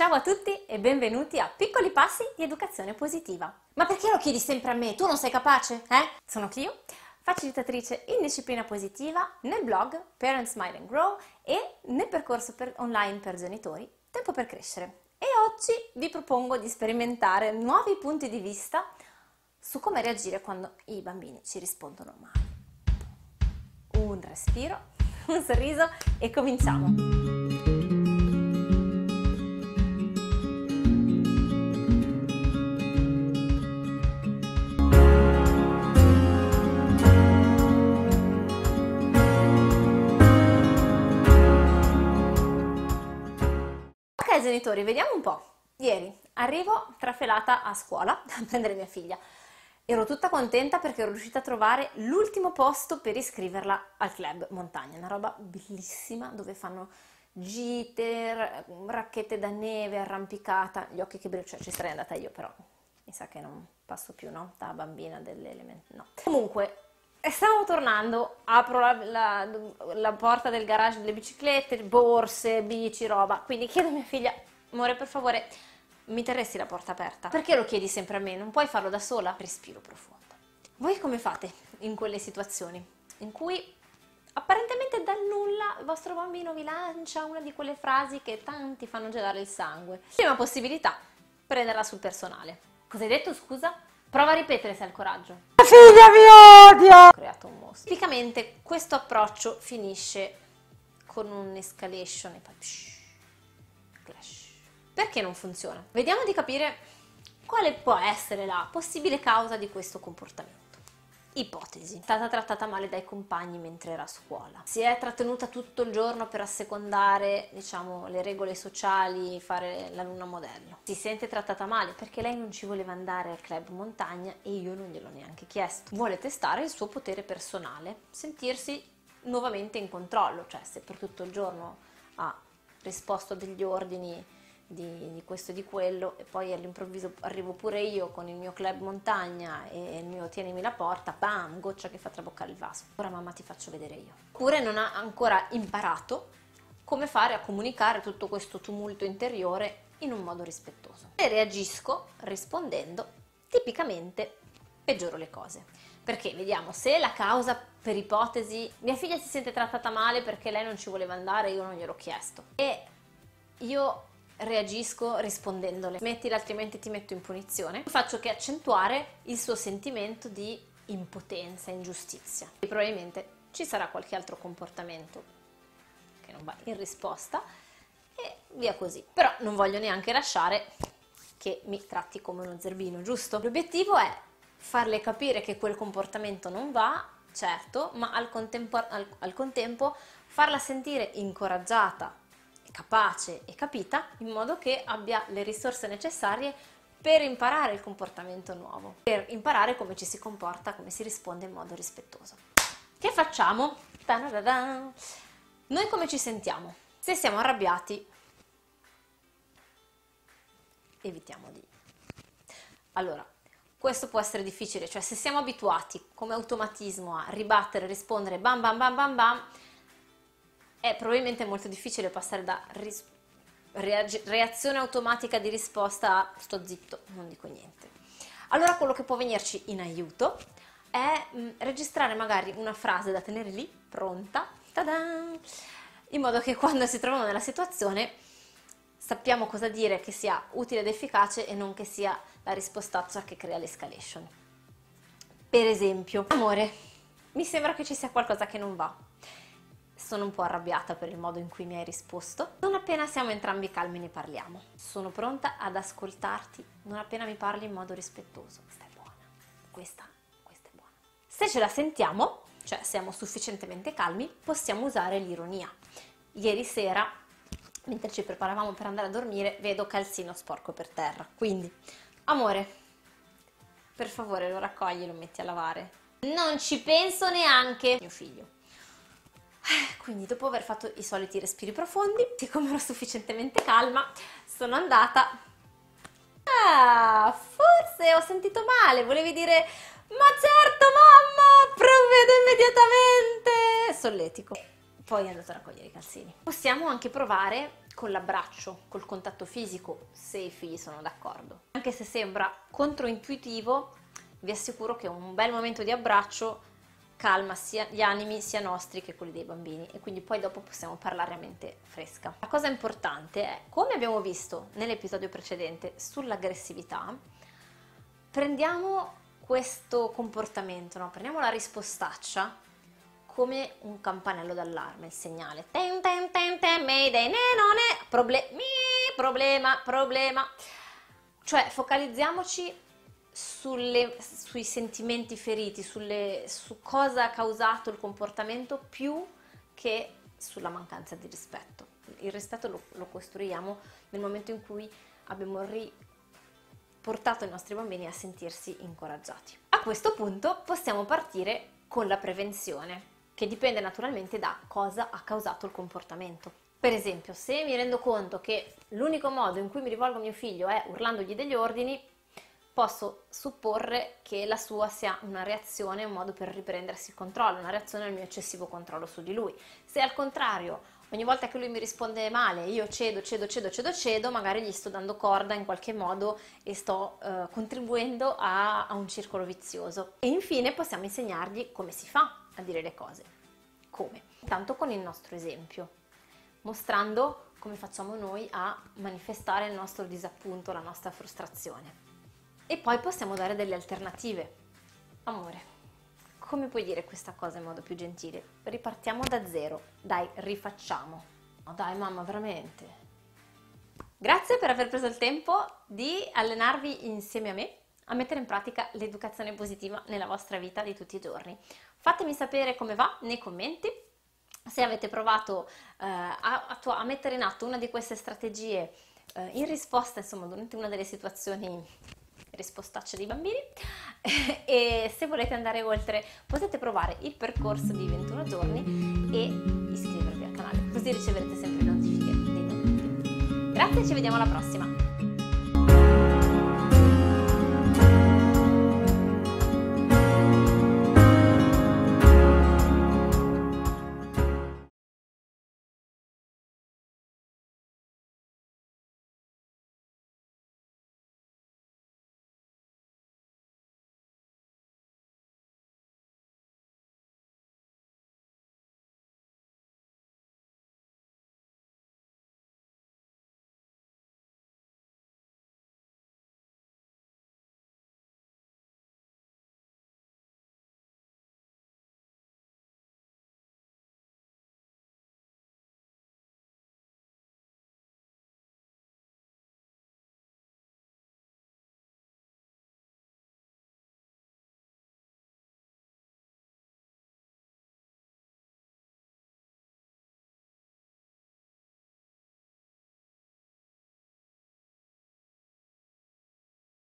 Ciao a tutti e benvenuti a Piccoli Passi di Educazione Positiva. Ma perché lo chiedi sempre a me? Tu non sei capace? Eh? Sono Clio, facilitatrice in disciplina positiva nel blog Parents Smile and Grow e nel percorso per online per genitori Tempo per crescere. E oggi vi propongo di sperimentare nuovi punti di vista su come reagire quando i bambini ci rispondono male. Un respiro, un sorriso e cominciamo! Genitori, vediamo un po'. Ieri arrivo trafelata a scuola a prendere mia figlia. Ero tutta contenta perché ero riuscita a trovare l'ultimo posto per iscriverla al club montagna, una roba bellissima dove fanno gite, racchette da neve, arrampicata, gli occhi che brillano, cioè ci sarei andata io però mi sa che non passo più, no? Da bambina dell'elemento, no. Comunque, stavo tornando, apro la, la, la, porta del garage delle biciclette, borse, bici, roba, quindi chiedo a mia figlia, amore per favore, mi terresti la porta aperta? Perché lo chiedi sempre a me? Non puoi farlo da sola? Respiro profondo. Voi come fate in quelle situazioni in cui apparentemente dal nulla il vostro bambino vi lancia una di quelle frasi che tanti fanno gelare il sangue? Prima possibilità, prenderla sul personale. Cosa hai detto, scusa? Prova a ripetere se hai il coraggio. La figlia mi odia! Ho creato un mostro. Tipicamente questo approccio finisce con un'escalation e poi psh, clash. Perché non funziona? Vediamo di capire quale può essere la possibile causa di questo comportamento. Ipotesi. È stata trattata male dai compagni mentre era a scuola. Si è trattenuta tutto il giorno per assecondare, diciamo, le regole sociali, fare la luna modello. Si sente trattata male perché lei non ci voleva andare al club montagna e io non gliel'ho neanche chiesto. Vuole testare il suo potere personale, sentirsi nuovamente in controllo, cioè se per tutto il giorno ha risposto a degli ordini di, di, questo e di quello e poi all'improvviso arrivo pure io con il mio club montagna e il mio tienimi la porta, bam, goccia che fa traboccare il vaso. Ora mamma ti faccio vedere io. Oppure non ha ancora imparato come fare a comunicare tutto questo tumulto interiore in un modo rispettoso. E reagisco rispondendo, tipicamente peggioro le cose. Perché vediamo, se la causa per ipotesi, mia figlia si sente trattata male perché lei non ci voleva andare, io non gliel'ho chiesto. E io reagisco rispondendole. Mettila altrimenti ti metto in punizione. Faccio che accentuare il suo sentimento di impotenza, ingiustizia. E probabilmente ci sarà qualche altro comportamento che non va in risposta e via così. Però non voglio neanche lasciare che mi tratti come uno zerbino, giusto? L'obiettivo è farle capire che quel comportamento non va, certo, ma al, contempo, al, al contempo farla sentire incoraggiata capace e capita in modo che abbia le risorse necessarie per imparare il comportamento nuovo, per imparare come ci si comporta, come si risponde in modo rispettoso. Che facciamo? Noi come ci sentiamo? Se siamo arrabbiati, evitiamo di... Allora, questo può essere difficile, cioè se siamo abituati come automatismo a ribattere, rispondere bam bam bam bam bam, è probabilmente molto difficile passare da ris- reag- reazione automatica di risposta a sto zitto, non dico niente. Allora quello che può venirci in aiuto è mh, mm, registrare magari una frase da tenere lì, pronta, ta-da, in modo che quando si trovano nella situazione sappiamo cosa dire che sia utile ed efficace e non che sia la rispostaccia che crea l'escalation. Per esempio, amore, mi sembra che ci sia qualcosa che non va sono un po' arrabbiata per il modo in cui mi hai risposto. Non appena siamo entrambi calmi ne parliamo. Sono pronta ad ascoltarti non appena mi parli in modo rispettoso. Questa è buona. Questa, questa è buona. Se ce la sentiamo, cioè siamo sufficientemente calmi, possiamo usare l'ironia. Ieri sera, mentre ci preparavamo per andare a dormire, vedo calzino sporco per terra. Quindi, amore, per favore lo raccogli e lo metti a lavare. Non ci penso neanche, mio figlio. Quindi dopo aver fatto i soliti respiri profondi, siccome ero sufficientemente calma, sono andata... Ah, forse ho sentito male, volevi dire... Ma certo mamma, provvedo immediatamente! Solletico. Poi è andato a raccogliere i calzini. Possiamo anche provare con l'abbraccio, col contatto fisico, se i figli sono d'accordo. Anche se sembra controintuitivo, vi assicuro che un bel momento di abbraccio calma sia gli animi sia nostri che quelli dei bambini e quindi poi dopo possiamo parlare a mente fresca. La cosa importante è, come abbiamo visto nell'episodio precedente sull'aggressività, prendiamo questo comportamento, no? prendiamo la rispostaccia come un campanello d'allarme, il segnale. Ten, ten, ten, ten, mayday, ne, no, ne, proble- mi, problema, problema. Cioè focalizziamoci sulle, sui sentimenti feriti, sulle, su cosa ha causato il comportamento più che sulla mancanza di rispetto. Il rispetto lo, lo costruiamo nel momento in cui abbiamo riportato i nostri bambini a sentirsi incoraggiati. A questo punto possiamo partire con la prevenzione, che dipende naturalmente da cosa ha causato il comportamento. Per esempio, se mi rendo conto che l'unico modo in cui mi rivolgo a mio figlio è urlandogli degli ordini, posso supporre che la sua sia una reazione, un modo per riprendersi il controllo, una reazione al mio eccessivo controllo su di lui. Se al contrario, ogni volta che lui mi risponde male, io cedo, cedo, cedo, cedo, cedo, magari gli sto dando corda in qualche modo e sto eh, contribuendo a, a un circolo vizioso. E infine possiamo insegnargli come si fa a dire le cose. Come? Intanto con il nostro esempio, mostrando come facciamo noi a manifestare il nostro disappunto, la nostra frustrazione e poi possiamo dare delle alternative. Amore, come puoi dire questa cosa in modo più gentile? Ripartiamo da zero, dai, rifacciamo. Oh, dai mamma, veramente. Grazie per aver preso il tempo di allenarvi insieme a me a mettere in pratica l'educazione positiva nella vostra vita di tutti i giorni. Fatemi sapere come va nei commenti. Se avete provato eh, a, a, mettere in atto una di queste strategie eh, in risposta, insomma, durante una delle situazioni rispostacce dei bambini e se volete andare oltre potete provare il percorso di 21 giorni e iscrivervi al canale così riceverete sempre notifiche dei nuovi video. Grazie e ci vediamo alla prossima!